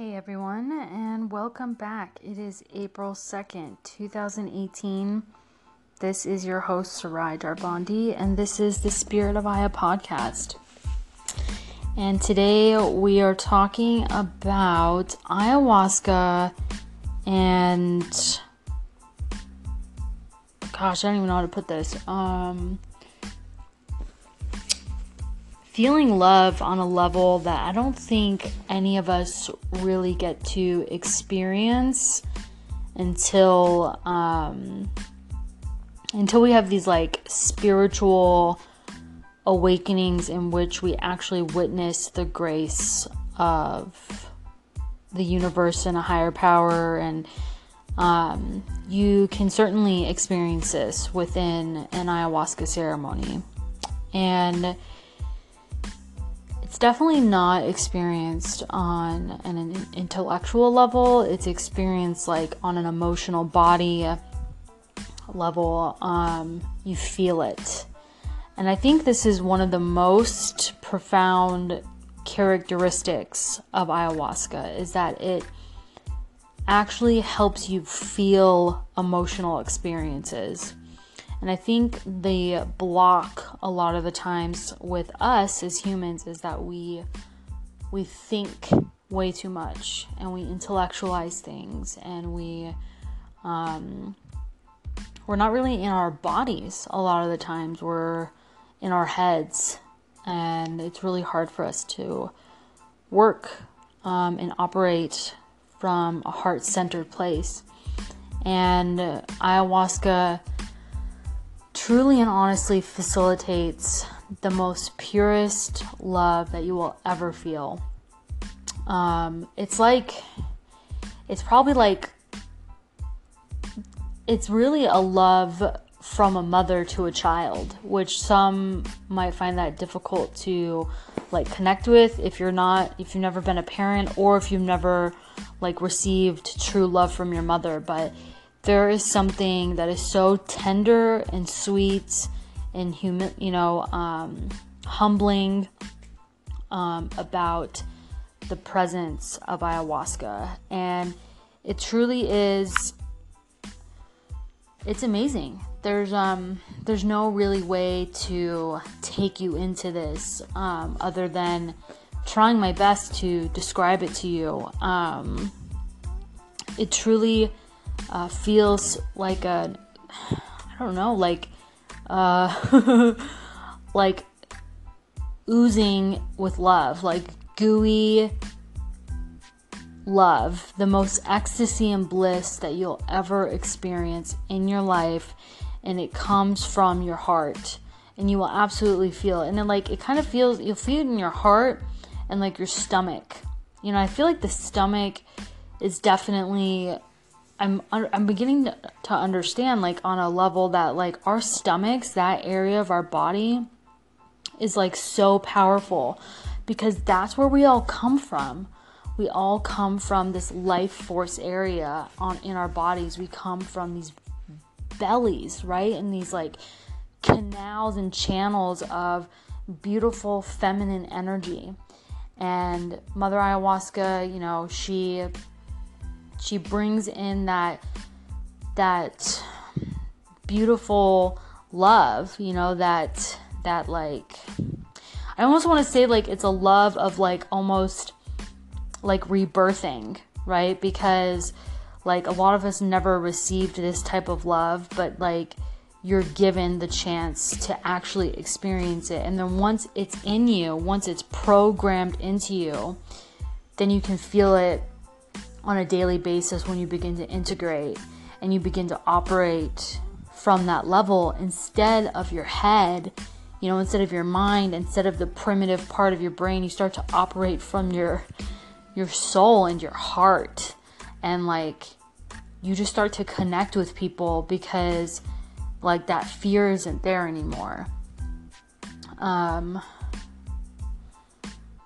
Hey everyone, and welcome back. It is April 2nd, 2018. This is your host, Sarai Darbandi, and this is the Spirit of Aya podcast. And today we are talking about ayahuasca and gosh, I don't even know how to put this. Um, feeling love on a level that I don't think any of us really get to experience until um, until we have these like spiritual awakenings in which we actually witness the grace of the universe and a higher power and um, you can certainly experience this within an ayahuasca ceremony. And it's definitely not experienced on an intellectual level. It's experienced like on an emotional body level. Um, you feel it. And I think this is one of the most profound characteristics of ayahuasca is that it actually helps you feel emotional experiences. And I think the block a lot of the times with us as humans is that we we think way too much and we intellectualize things and we um, we're not really in our bodies a lot of the times. We're in our heads and it's really hard for us to work um, and operate from a heart-centered place. And ayahuasca truly and honestly facilitates the most purest love that you will ever feel. Um, it's like, it's probably like, it's really a love from a mother to a child, which some might find that difficult to like connect with if you're not, if you've never been a parent or if you've never like received true love from your mother. But there is something that is so tender and sweet and human, you know, um, humbling um, about the presence of ayahuasca. And it truly is, it's amazing. There's um there's no really way to take you into this um, other than trying my best to describe it to you. Um, it truly uh, feels like a I don't know, like uh, like oozing with love, like gooey love, the most ecstasy and bliss that you'll ever experience in your life, and it comes from your heart, and you will absolutely feel it. And then, like, it kind of feels you'll feel it in your heart and like your stomach. You know, I feel like the stomach is definitely I'm I'm beginning to understand like on a level that like our stomachs, that area of our body is like so powerful because that's where we all come from. We all come from this life force area on in our bodies. We come from these bellies, right? And these like canals and channels of beautiful feminine energy. And Mother Ayahuasca, you know, she she brings in that that beautiful love, you know, that that like I almost want to say like it's a love of like almost like rebirthing, right? Because like a lot of us never received this type of love, but like you're given the chance to actually experience it. And then once it's in you, once it's programmed into you, then you can feel it on a daily basis when you begin to integrate and you begin to operate from that level instead of your head, you know, instead of your mind, instead of the primitive part of your brain, you start to operate from your your soul and your heart and like you just start to connect with people because like that fear isn't there anymore. Um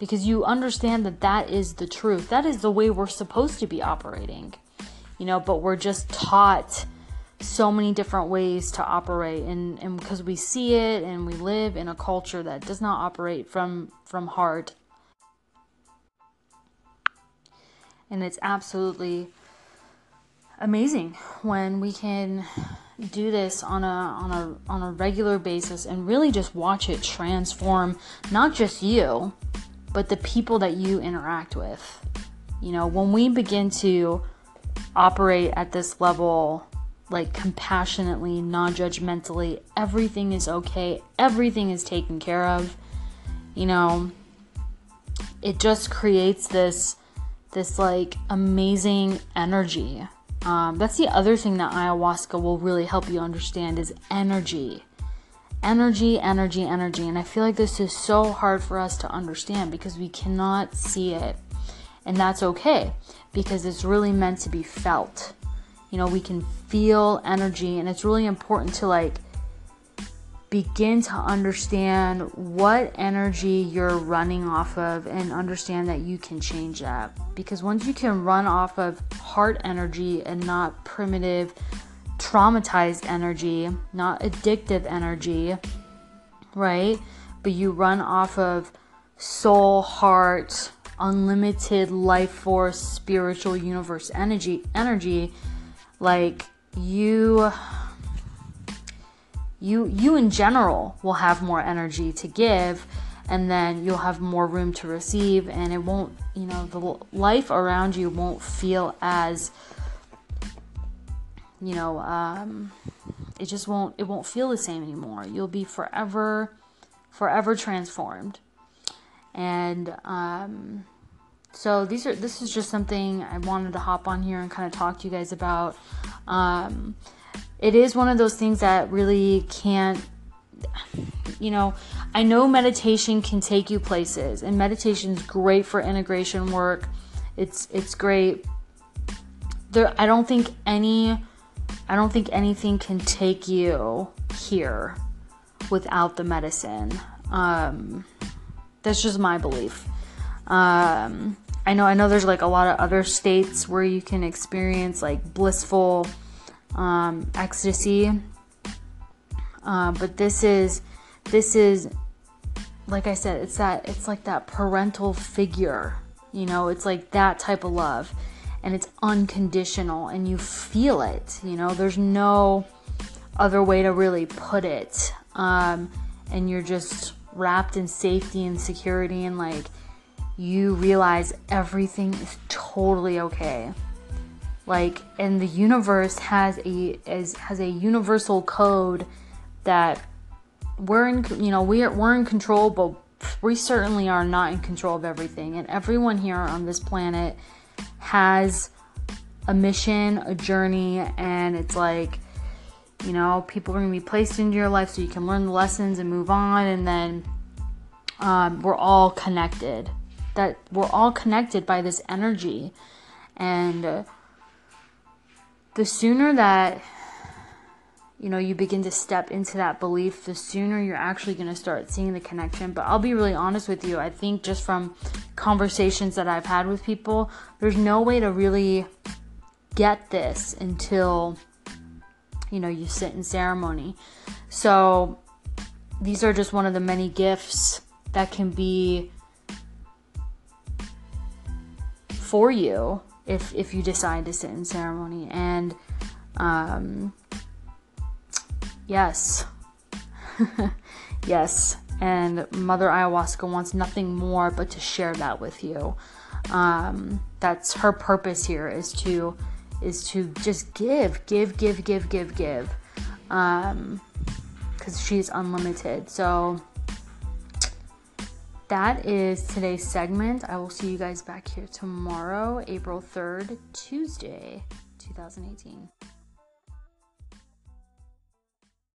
because you understand that that is the truth. That is the way we're supposed to be operating. You know, but we're just taught so many different ways to operate and and because we see it and we live in a culture that does not operate from from heart And it's absolutely amazing when we can do this on a on a on a regular basis and really just watch it transform not just you but the people that you interact with you know when we begin to operate at this level like compassionately non-judgmentally everything is okay everything is taken care of you know it just creates this this like amazing energy um, that's the other thing that ayahuasca will really help you understand is energy. Energy, energy, energy. And I feel like this is so hard for us to understand because we cannot see it. And that's okay because it's really meant to be felt. You know, we can feel energy, and it's really important to like begin to understand what energy you're running off of and understand that you can change that. Because once you can run off of heart energy and not primitive, traumatized energy, not addictive energy, right? But you run off of soul, heart, unlimited life force, spiritual universe energy, energy, like you you you in general will have more energy to give and then you'll have more room to receive and it won't you know the life around you won't feel as you know um, it just won't it won't feel the same anymore. You'll be forever forever transformed. And um, so these are this is just something i wanted to hop on here and kind of talk to you guys about. Um, it is one of those things that really can't you know i know meditation can take you places and meditation is great for integration work. It's it's great. There i don't think any i don't think anything can take you here without the medicine um that's just my belief um i know i know there's like a lot of other states where you can experience like blissful um, ecstasy. Uh, but this is this is like I said, it's that it's like that parental figure. You know, it's like that type of love, and it's unconditional, and you feel it. You know, there's no other way to really put it. Um, and you're just wrapped in safety and security, and like you realize everything is totally okay like and the universe has a is, has a universal code that we're in you know we're we're in control but we certainly are not in control of everything and everyone here on this planet has a mission a journey and it's like you know people are going to be placed into your life so you can learn the lessons and move on and then um, we're all connected. That we're all connected by this energy. And uh, the sooner that you know you begin to step into that belief the sooner you're actually going to start seeing the connection. But i'll be really honest with you i think just from conversations that i've had with people there's no way to really get this until you know you sit in ceremony. So these are just one of the many gifts that can be for you if if you decide to sit in ceremony. And um, yes. Yes. And mother ayahuasca wants nothing more but to share that with you. Um, that's her purpose here is to is to just give give give give give give. Um because she's unlimited. So that is today's segment. I will see you guys back here tomorrow, April 3rd, Tuesday, 2018.